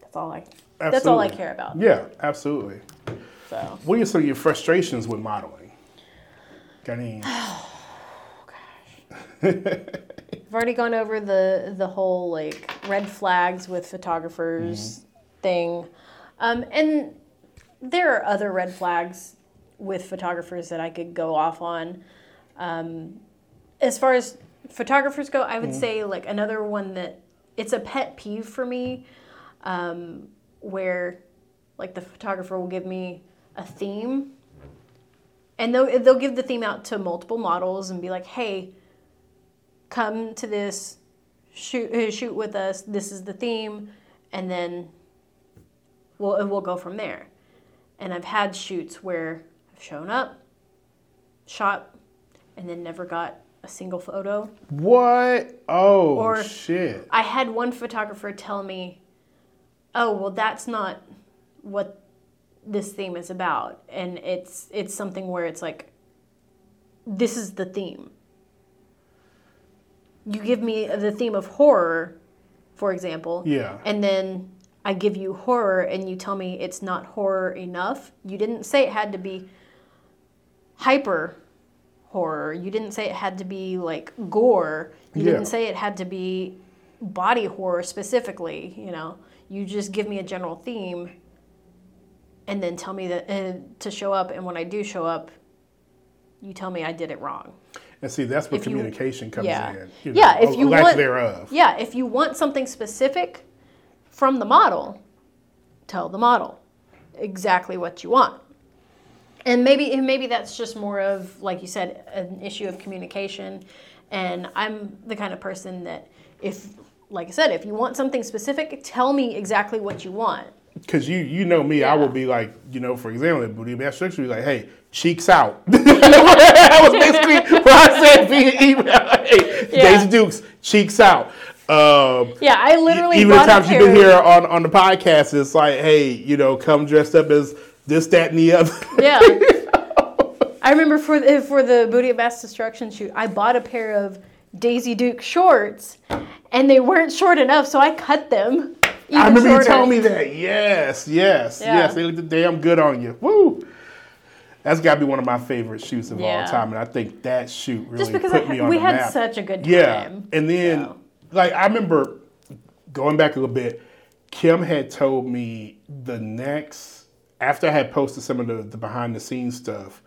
that's all I. That's all I care about. yeah absolutely. So. What are some of your frustrations with modeling? <sighs> Got any I've already gone over the the whole like red flags with photographers thing, um, and there are other red flags with photographers that I could go off on. Um, as far as photographers go, I would say like another one that it's a pet peeve for me, um, where like the photographer will give me a theme, and they'll they'll give the theme out to multiple models and be like, hey come to this shoot uh, shoot with us this is the theme and then we'll we'll go from there and i've had shoots where i've shown up shot and then never got a single photo. What? Oh Or- shit. I had one photographer tell me, "Oh, well, that's not what this theme is about," and it's it's something where it's like, this is the theme. You give me the theme of horror, for example, Yeah. and then I give you horror, and you tell me it's not horror enough. You didn't say it had to be hyper horror. You didn't say it had to be like gore. You Yeah. didn't say it had to be body horror specifically. You know, you just give me a general theme, and then tell me that uh, to show up. And when I do show up, you tell me I did it wrong. And see, that's where If you- communication comes yeah. in. You Yeah, if you lack want- thereof. Yeah, if you want something specific from the model, tell the model exactly what you want. And maybe and maybe that's just more of like you said an issue of communication and I'm the kind of person that if like I said if you want something specific tell me exactly what you want. Because you you know me, I Yeah. will be like, you know, for example, booty mass destruction, be like, hey, cheeks out. <laughs> <laughs> that was basically what I said via email. <laughs> Hey, Yeah. Daisy Dukes, cheeks out. Um, Yeah, I literally even the times you've been here on, on the podcast, it's like, hey, you know, come dressed up as this, that, and the other. Yeah. I remember for the, for the Booty of Mass Destruction shoot, I bought a pair of Daisy Duke shorts, and they weren't short enough, so I cut them. Even I remember shorter. you telling me that. Yes, yes, Yeah. yes. They looked damn good on you. Woo! That's got to be one of my favorite shoots of Yeah. all time, and I think that shoot really Just because put I me on we the had map. such a good time. Yeah, and then So. like I remember going back a little bit. Kim had told me the next after I had posted some of the, the behind the scenes stuff.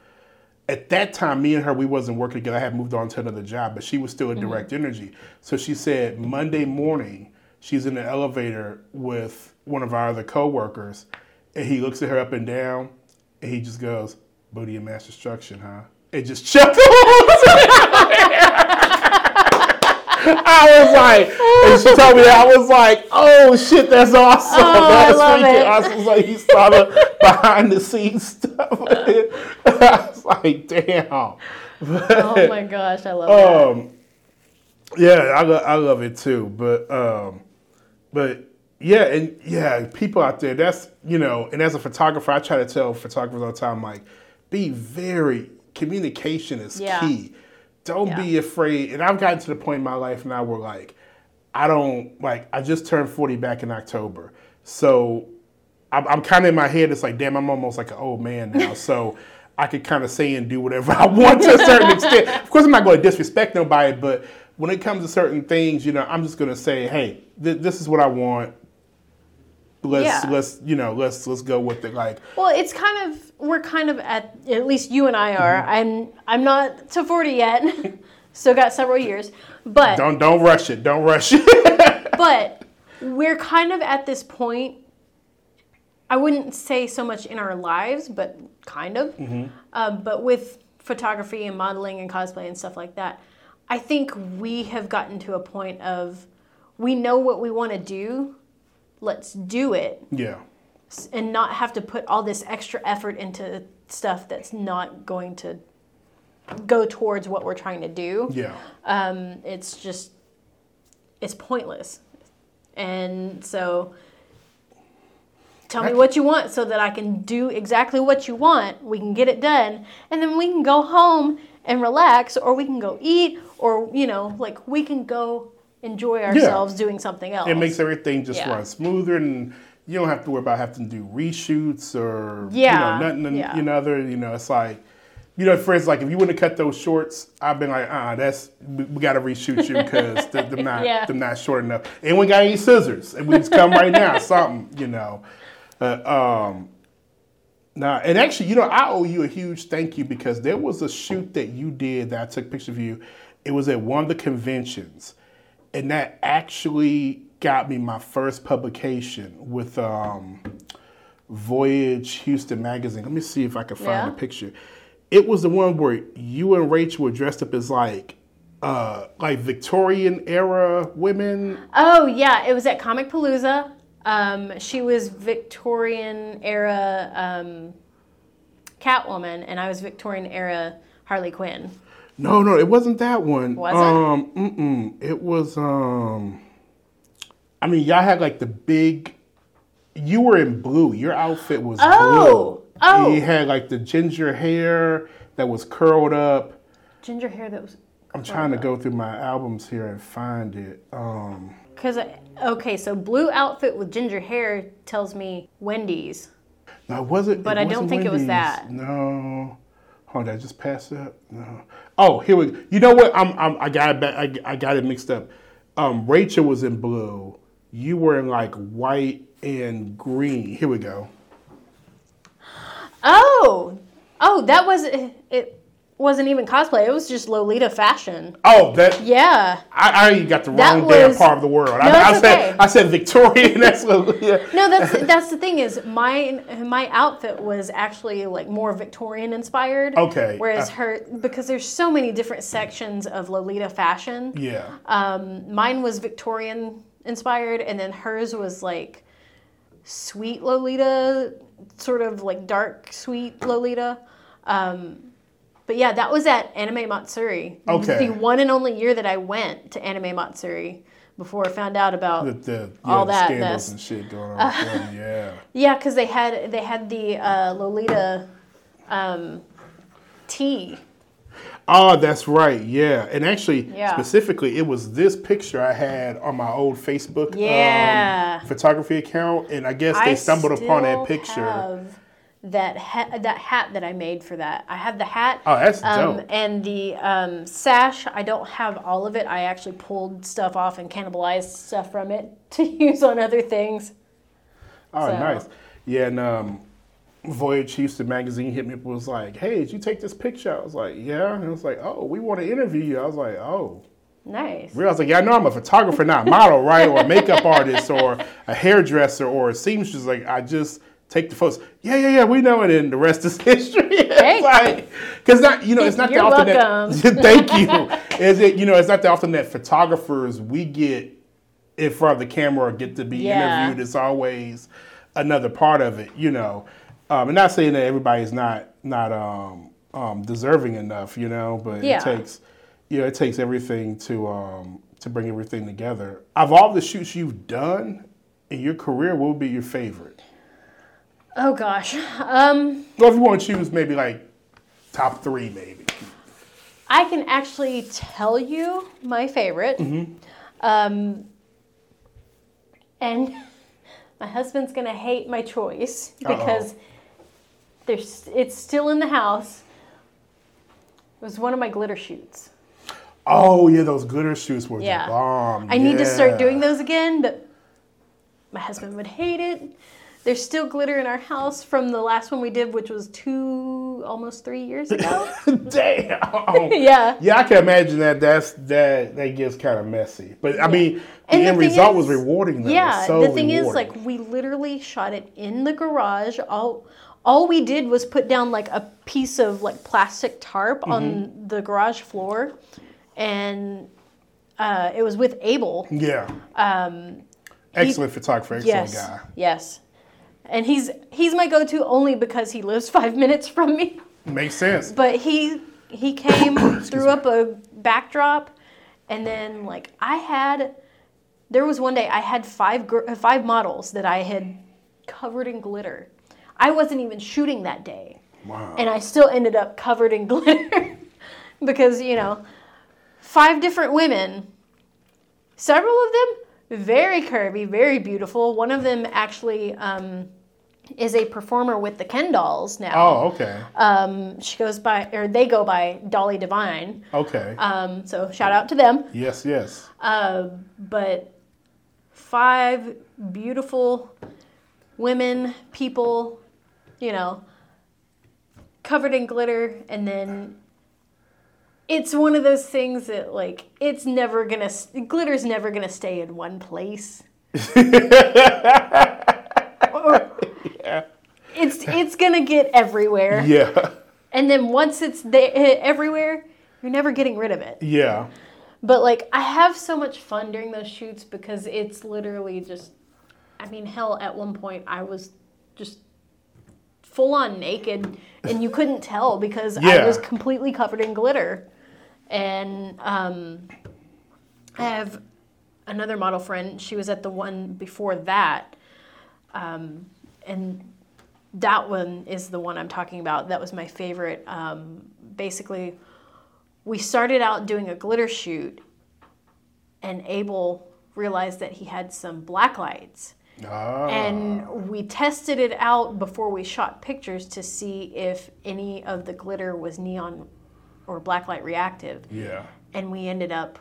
At that time, me and her we wasn't working together. I had moved on to another job, but she was still in Mm-hmm. direct energy. So she said Monday morning she's in the elevator with one of our other coworkers, and he looks at her up and down, and he just goes, "Booty and mass destruction, huh?" And just <laughs> chuckles. <laughs> <laughs> I was like, and she told me that I was like, oh shit, that's awesome. Oh, I love it. I was like, he saw the behind the scenes stuff. <laughs> I was like, damn. Oh my <laughs> gosh, I love that. Um, yeah, I, lo- I love it too. But um, but yeah, and yeah, people out there. That's you know, and as a photographer, I try to tell photographers all the time, like, be very communication is Yeah. key. Don't be afraid. And I've gotten to the point in my life now where like, I don't like. I just turned forty back in October, so I'm, I'm kind of in my head. It's like, damn, I'm almost like an old man now. <laughs> So I could kind of say and do whatever <laughs> I want to a certain extent. Of course, I'm not going to disrespect nobody, but when it comes to certain things, you know, I'm just going to say, hey, th- this is what I want. Let's Yeah. let's you know let's let's go with it. Like Well, it's kind of we're kind of at at least you and I are. Mm-hmm. I'm I'm not to forty yet, <laughs> still got several years, but don't don't rush it. Don't rush it. <laughs> but we're kind of at this point. I wouldn't say so much in our lives, but kind of. Um, but with photography and modeling and cosplay and stuff like that, I think we have gotten to a point of we know what we want to do. Let's do it yeah. and not have to put all this extra effort into stuff that's not going to go towards what we're trying to do. Yeah. Um, it's just it's pointless. And so tell me what you want so that I can do exactly what you want. We can get it done and then we can go home and relax or we can go eat or you know, like we can go enjoy ourselves doing something else. It makes everything just Yeah. run smoother, and you don't have to worry about having to do reshoots or Yeah, you know nothing. yeah. You know, other you know, it's like you know, for instance, like if you wouldn't have cut those shorts, I've been like, ah, that's we, we got to reshoot you because they're, they're <laughs> not Yeah. they're not short enough. And we got any scissors, and we just come right now, <laughs> something, you know. Uh, um, Nah, and actually, you know, I owe you a huge thank you because there was a shoot that you did that I took a picture of you. It was at one of the conventions, and that actually got me my first publication with um, Voyage Houston magazine. Let me see if I can find Yeah. a picture. It was the one where you and Rachel were dressed up as like, uh, like Victorian era women. Oh yeah, it was at Comicpalooza. Um, she was Victorian era um, Catwoman, and I was Victorian era Harley Quinn. No, no, it wasn't that one. Was it? um, Mm-mm, it was. Um, I mean, y'all had like the big. You were in blue. Your outfit was Oh, blue. oh. You had like the ginger hair that was curled up. Ginger hair that was. I'm trying to go through my albums here and find it. Um, Because, okay, so blue outfit with ginger hair tells me Wendy's. no, it wasn't. But I don't think it was that. No. Hold on, I just passed it up. No. Oh, here we. Go. You know what? I'm. I'm I got it. I, I got it mixed up. Um, Rachel was in blue. You were in like white and green. Here we go. Oh, oh, that was it. Wasn't even cosplay. It was just Lolita fashion. Oh, that. Yeah. I, I got the wrong damn part of the world. I, No, I said okay. I said Victorian. <laughs> That's what. No, that's that's the thing is my my outfit was actually like more Victorian inspired. Okay. Whereas Uh, her because there's so many different sections of Lolita fashion. Yeah. Um, mine was Victorian inspired, and then hers was like sweet Lolita, sort of like dark sweet Lolita. Um, but yeah, that was at Anime Matsuri. It was Okay. the one and only year that I went to Anime Matsuri before I found out about The, the, yeah, All the that scandals mess. and shit going on. <laughs> yeah, yeah. Yeah, because they had they had the uh, Lolita um, tea. Oh, that's right. Yeah, and actually, Yeah. specifically, it was this picture I had on my old Facebook Yeah. um, photography account, and I guess they I stumbled upon that picture. Have that ha- that hat that I made for that. I have the hat. Oh, that's um, dope. And the um, sash. I don't have all of it. I actually pulled stuff off and cannibalized stuff from it <laughs> to use on other things. Oh, so- nice. Yeah, and um, Voyage Houston magazine hit me up and was like, "Hey, did you take this picture?" I was like, "Yeah," and it was like, "Oh, we want to interview you." I was like, "Oh." Nice. Real, I was like, yeah, I know I'm a photographer, not a model, right? Or a makeup artist, or a hairdresser, or a seamstress. Like, I just take the photos. Yeah, yeah, yeah, we know it, and the rest is <laughs> history. It's like, because not, you know, it's not You're that often welcome. that. <laughs> thank you. <laughs> Is it, you know, it's not that often that photographers we get in front of the camera or get to be Yeah. interviewed. It's always another part of it, you know. Um, and not saying that everybody's not not um, um, deserving enough, you know, but Yeah. it takes you know, it takes everything to um, to bring everything together. Of all the shoots you've done in your career, what would be your favorite? Oh gosh. Um, Well, if you want to choose, maybe like top three, maybe. I can actually tell you my favorite. Mm-hmm. Um, and <laughs> my husband's gonna hate my choice because there's it's still in the house. It was one of my glitter shoots. Oh yeah, those glitter shoots were Yeah. the bomb. I need to start doing those again, but my husband would hate it. There's still glitter in our house from the last one we did, which was two, almost three years ago. <laughs> Damn. <laughs> yeah. Yeah, I can imagine that. That's that. That gets kind of messy, but I mean, the end result was rewarding. Though. Yeah, so the thing is, like, we literally shot it in the garage. All, all we did was put down like a piece of like plastic tarp Mm-hmm. on the garage floor, and uh, it was with Abel. yeah. Um, excellent photographer, excellent Yes, guy. yes, and he's he's my go-to only because he lives <laughs> five minutes from me. Makes sense. But he he came <coughs> threw up a backdrop, and then like I had, there was one day I had five gr- five models that I had covered in glitter. I wasn't even shooting that day, Wow. and I still ended up covered in <laughs> glitter because you know, five different women, several of them very curvy, very beautiful. One of them actually. Um, is a performer with the Ken dolls now. Oh, okay. Um, she goes by, or they go by Dolly Divine. Okay. Um, so shout out to them. yes, yes. Uh, but five beautiful women, people, you know, covered in glitter, and then it's one of those things that like it's never gonna glitter's never gonna stay in one place. <laughs> <laughs> It's gonna get everywhere. Yeah. And then once it's there everywhere, you're never getting rid of it. Yeah. But like I have so much fun during those shoots because it's literally just I mean, hell at one point I was just full on naked and you couldn't tell because I was completely covered in glitter. And um, I have another model friend. She was at the one before that. Um, and that one is the one I'm talking about. That was my favorite. Um, basically, we started out doing a glitter shoot, and Abel realized that he had some black lights. Ah. And we tested it out before we shot pictures to see if any of the glitter was neon or blacklight reactive. yeah. And we ended up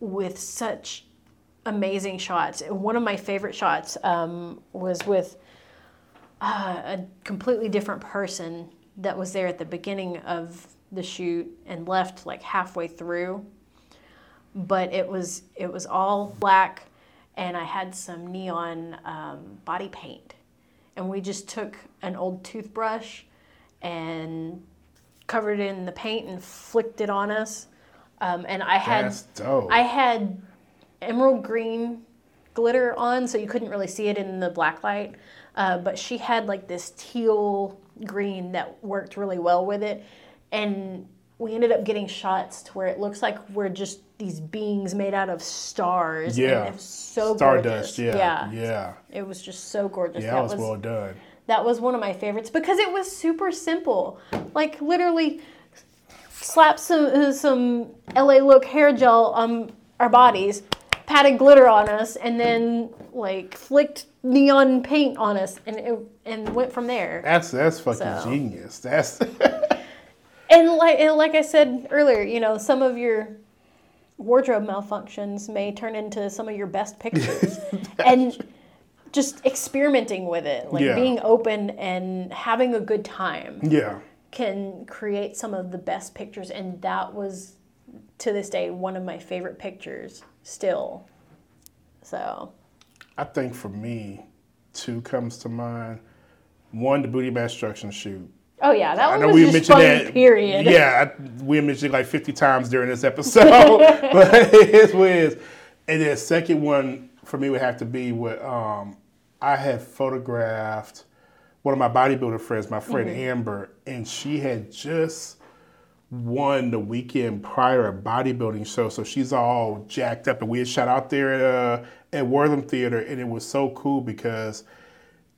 with such amazing shots. One of my favorite shots um, was with uh, a completely different person that was there at the beginning of the shoot and left like halfway through. But it was it was all black, and I had some neon um, body paint, and we just took an old toothbrush and covered it in the paint and flicked it on us. Um, and I had. I had emerald green glitter on, so you couldn't really see it in the black light. Uh, but she had like this teal green that worked really well with it. And we ended up getting shots to where it looks like we're just these beings made out of stars. Yeah. so Stardust. gorgeous. Yeah. yeah. Yeah. It was just so gorgeous. Yeah, that was well done. That was one of my favorites because it was super simple. Like literally, slap some uh, some LA look hair gel on our bodies, patted glitter on us, and then like flicked neon paint on us, and it, and went from there. That's that's fucking So. genius. That's <laughs> And like and like I said earlier, you know, some of your wardrobe malfunctions may turn into some of your best pictures, <laughs> and just experimenting with it, like Yeah. being open and having a good time. yeah. can create some of the best pictures and that was to this day one of my favorite pictures still so I think for me, two comes to mind. One, the booty mass destruction shoot. oh yeah that I one know was we just mentioned that. period Yeah, I, we mentioned it like 50 times during this episode. <laughs> <laughs> but it's what it is. And then second one for me would have to be what um, I had photographed one of my bodybuilder friends, my friend Mm-hmm. Amber, and she had just won the weekend prior a bodybuilding show. So she's all jacked up, and we had shot out there at uh, at Wortham Theater, and it was so cool because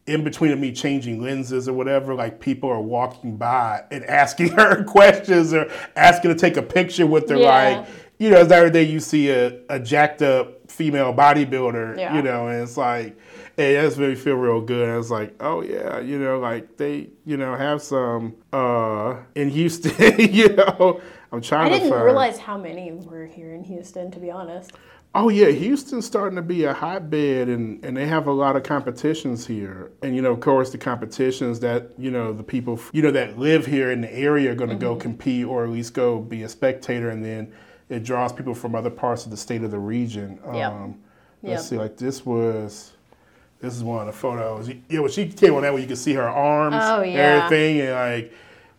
in between of me changing lenses or whatever, like people are walking by and <laughs> asking her questions or asking to take a picture with her. Yeah. Like, you know, the other day you see a, a jacked up female bodybuilder, Yeah. you know, and it's like, hey, that's made me feel real good. I was like, oh yeah, you know, like they, you know, have some uh in Houston, <laughs> you know. I'm trying to i didn't find. realize how many were here in houston to be honest Oh yeah, Houston's starting to be a hotbed, and, and they have a lot of competitions here. And you know, of course, the competitions that you know the people you know that live here in the area are going to go compete, or at least go be a spectator, and then it draws people from other parts of the state of the region. Yep. Um, let's Yep. see, like this was. This is one of the photos. Yeah, when she came on that one, you could see her arms, Oh, and yeah. everything, and like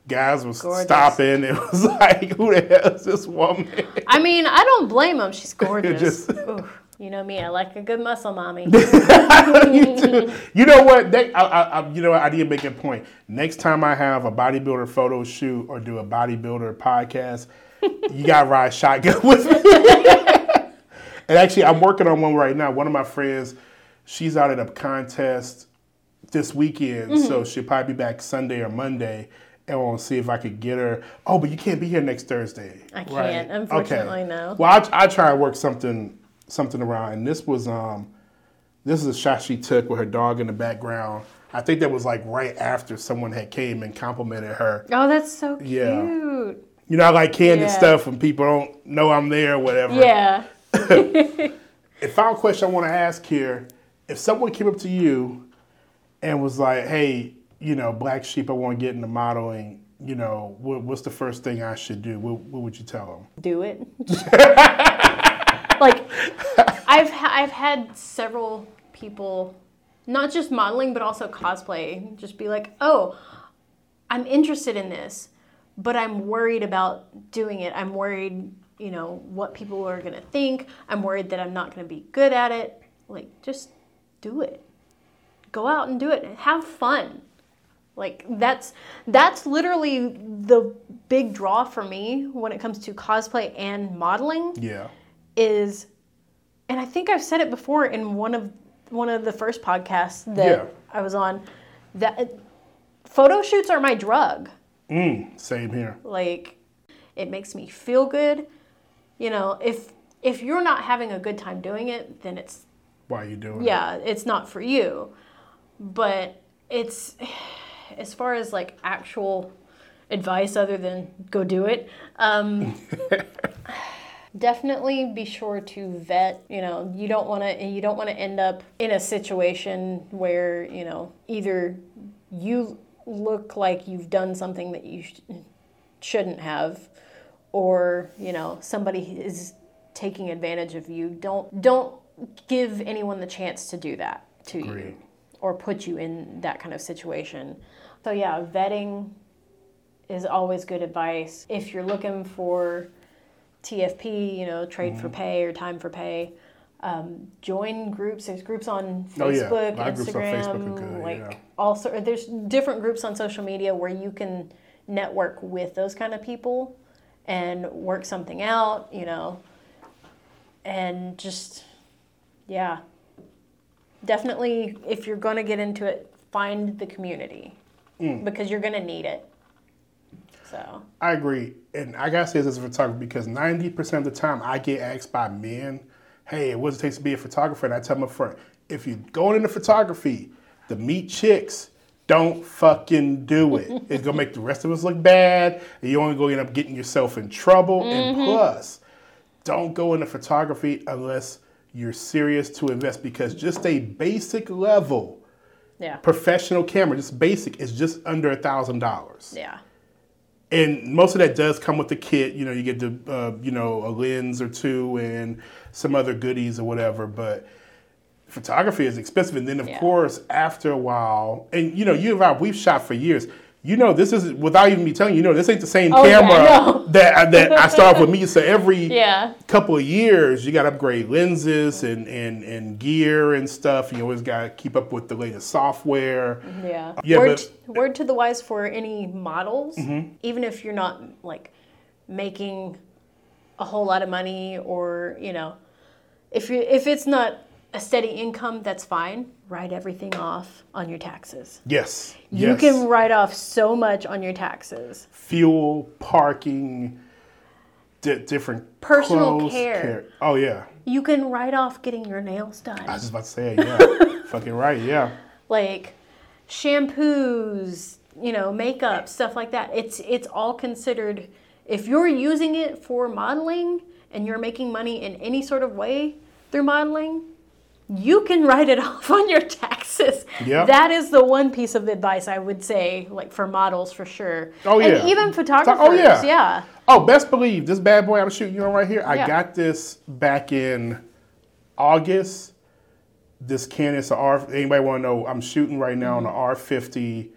guys was Gorgeous. stopping. It was <laughs> like, who the hell is this woman? i mean i don't blame them she's <laughs> gorgeous <laughs> just- you know me i like a good muscle mommy you. You know what? That, I, I, you know what? I did make a point. Next time I have a bodybuilder photo shoot or do a bodybuilder podcast, you got to ride shotgun with me. and actually, I'm working on one right now. One of my friends, she's out at a contest this weekend, Mm-hmm. so she'll probably be back Sunday or Monday. And we'll see if I could get her. Oh, but you can't be here next Thursday. I can't, unfortunately, no. Well, I, I try to work something something around, and this was um, this is a shot she took with her dog in the background. I think that was like right after someone had came and complimented her. oh that's so cute Yeah. You know, I like candid Yeah. stuff when people don't know I'm there or whatever. yeah <laughs> <laughs> And final question I want to ask here: If someone came up to you and was like, "Hey, you know, Black Sheep, I want to get into modeling," you know, what, what's the first thing I should do? What, what would you tell them? do it. <laughs> like I've ha- I've had several people, not just modeling but also cosplay, just be like, "Oh, I'm interested in this, but I'm worried about doing it. I'm worried, you know, what people are going to think. I'm worried that I'm not going to be good at it." Like just do it. Go out and do it. and Have fun. Like that's that's literally the big draw for me when it comes to cosplay and modeling Yeah. is and I think I've said it before in one of one of the first podcasts that Yeah. I was on that photo shoots are my drug. Mm, same here. Like it makes me feel good. You know, if if you're not having a good time doing it, then it's Why you doing it? yeah, it's not for you. But it's <sighs> as far as like actual advice other than go do it. Um, <laughs> definitely be sure to vet. You know, you don't want to you don't want to end up in a situation where you know either you look like you've done something that you sh- shouldn't have or you know somebody is taking advantage of you don't don't give anyone the chance to do that to you or put you in that kind of situation so yeah vetting is always good advice if you're looking for tfp you know trade Mm-hmm. for pay or time for pay um, join groups there's groups on Oh, yeah. facebook lot of groups on instagram Facebook good, like yeah. also there's different groups on social media where you can network with those kind of people and work something out you know and just yeah definitely if you're going to get into it find the community Mm. because you're going to need it so I agree. And I gotta say this as a photographer because 90% of the time I get asked by men, hey, what does it take to be a photographer? And I tell them up front, if you're going into photography to meet chicks, don't fucking do it. <laughs> it's gonna make the rest of us look bad, and you're only gonna end up getting yourself in trouble. And plus, don't go into photography unless you're serious to invest because just a basic level yeah professional camera, just basic, is just under a thousand dollars yeah and most of that does come with the kit. You know, you get the uh, you know a lens or two and some other goodies or whatever. But photography is expensive, and then of Yeah. course after a while, and you know you and I we've shot for years. You know, this is without even me telling you. You know, this ain't the same Oh, yeah, I camera know. that I, that I start off with me. So every <laughs> yeah couple of years, you got to upgrade lenses and, and, and gear and stuff. You always got to keep up with the latest software. Yeah. Yeah, word, but- Mm-hmm. word to the wise for any models, even if you're not like making a whole lot of money or, you know, if you if it's not a steady income, that's fine. Write everything off on your taxes. Yes, You yes. can write off so much on your taxes. fuel, parking, di- different Personal clothes, care. Oh yeah, You can write off getting your nails done. I was just about to say yeah, <laughs> fucking right, yeah. like shampoos, you know, makeup, stuff like that. It's it's all considered if you're using it for modeling and you're making money in any sort of way through modeling, you can write it <laughs> off on your taxes. Yeah. That is the one piece of advice I would say, like for models for sure. Oh, yeah. And even photographers. oh, yeah. yeah. Oh, best believe this bad boy I'm shooting you on right here. I Yeah. got this back in August. This Canon is a R. Anybody want to know? I'm shooting right now Mm-hmm. on a R50.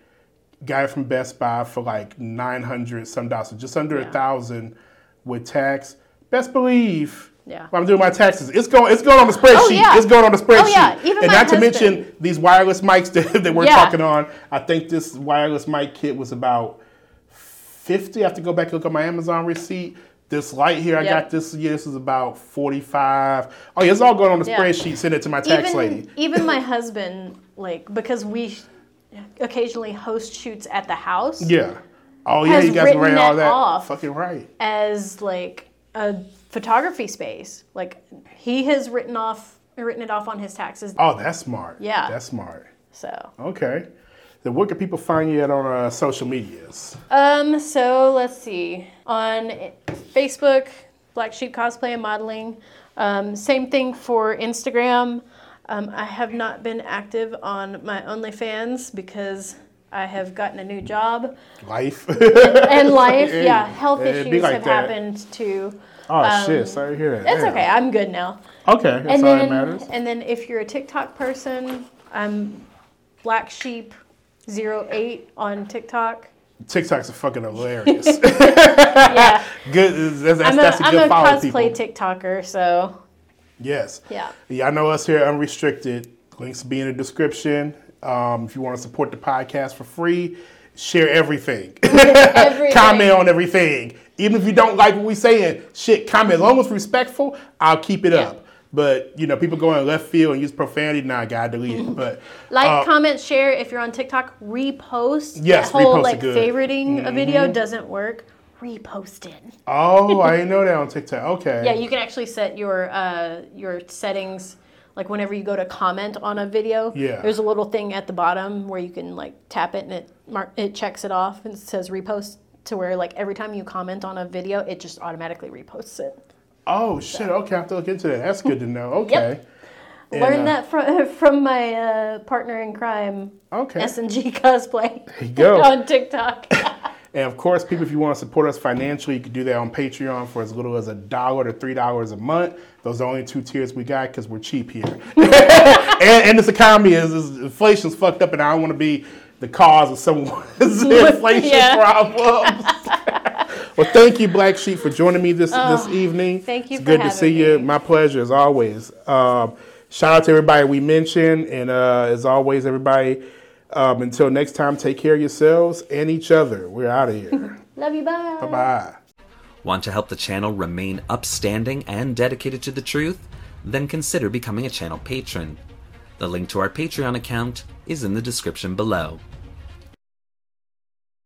Got it from Best Buy for like 900 some dollars, so just under a Yeah. thousand with tax. Best believe. Yeah. When I'm doing my taxes, it's going. It's going on the oh, spreadsheet. Oh, yeah. It's going on the oh, spreadsheet. Oh, yeah. Even and not to mention these wireless mics <laughs> that, that we're Yeah. talking on. I think this wireless mic kit was about 50. I have to go back and look at my Amazon receipt. This light here, I Yep. got this year. This is about 45. Oh, yeah, it's all going on the Yeah. spreadsheet. Send it to my tax even, lady. even my <laughs> husband, like, because we occasionally host shoots at the house. Yeah. Oh, yeah, you guys ran all that that. off. Fucking right. as like a photography space. Like he has written off written it off on his taxes. Oh, that's smart. Yeah. That's smart. So Okay. Then where can people find you at on uh, social medias? um so let's see. On Facebook, Black Sheep Cosplay and Modeling. Um, same thing for Instagram. Um, I have not been active on my OnlyFans because I have gotten a new job Life. and life. <laughs> Yeah, health issues like have that. happened too. Oh, Um, shit. Sorry to hear that. It's okay. I'm good now. Okay. That's and all then, that matters. And then if you're a TikTok person, I'm Black Sheep 08 on TikTok. TikToks are fucking hilarious. <laughs> Yeah. <laughs> good. That's, that's, I'm a, that's a I'm good a follow, cosplay people. TikToker, so Yes. yeah. Yeah, I know us here Unrestricted. Links will be in the description. Um, if you want to support the podcast for free, share everything. <laughs> Everything. comment on everything. Even if you don't like what we're saying, shit, comment. As long as it's respectful, I'll keep it Yeah. up. But you know, people go in left field and use profanity. Nah, I gotta delete it. But <laughs> Like, uh, comment, share. If you're on TikTok, repost. Yes, that whole like good. Mm-hmm. favoriting a video doesn't work. Repost it. oh, I didn't know <laughs> that on TikTok. Okay. Yeah, you can actually set your uh, your settings. Like whenever you go to comment on a video, Yeah. there's a little thing at the bottom where you can like tap it and it mark it checks it off and it says repost to where like every time you comment on a video, it just automatically reposts it. Oh shit. Okay, I have to look into that. That's good to know. <laughs> Okay. And, Learned uh, that from <laughs> from my uh, partner in crime, Okay. S and G <laughs> cosplay. There you go. on TikTok. And of course, people, if you want to support us financially, you can do that on Patreon for as little as a dollar to three dollars a month. Those are the only two tiers we got because we're cheap here. and, and this economy is, is inflation's fucked up, and I don't want to be the cause of someone's <laughs> inflation Yeah. problems. <laughs> well, thank you, Black Sheep, for joining me this this evening. Oh, thank you It's for good to having see you. My pleasure, as always. Um, shout out to everybody we mentioned, and uh, as always, everybody. Um, until next time, take care of yourselves and each other. We're out of here. <laughs> Love you. Bye. bye bye. Want to help the channel remain upstanding and dedicated to the truth? Then consider becoming a channel patron. The link to our Patreon account is in the description below.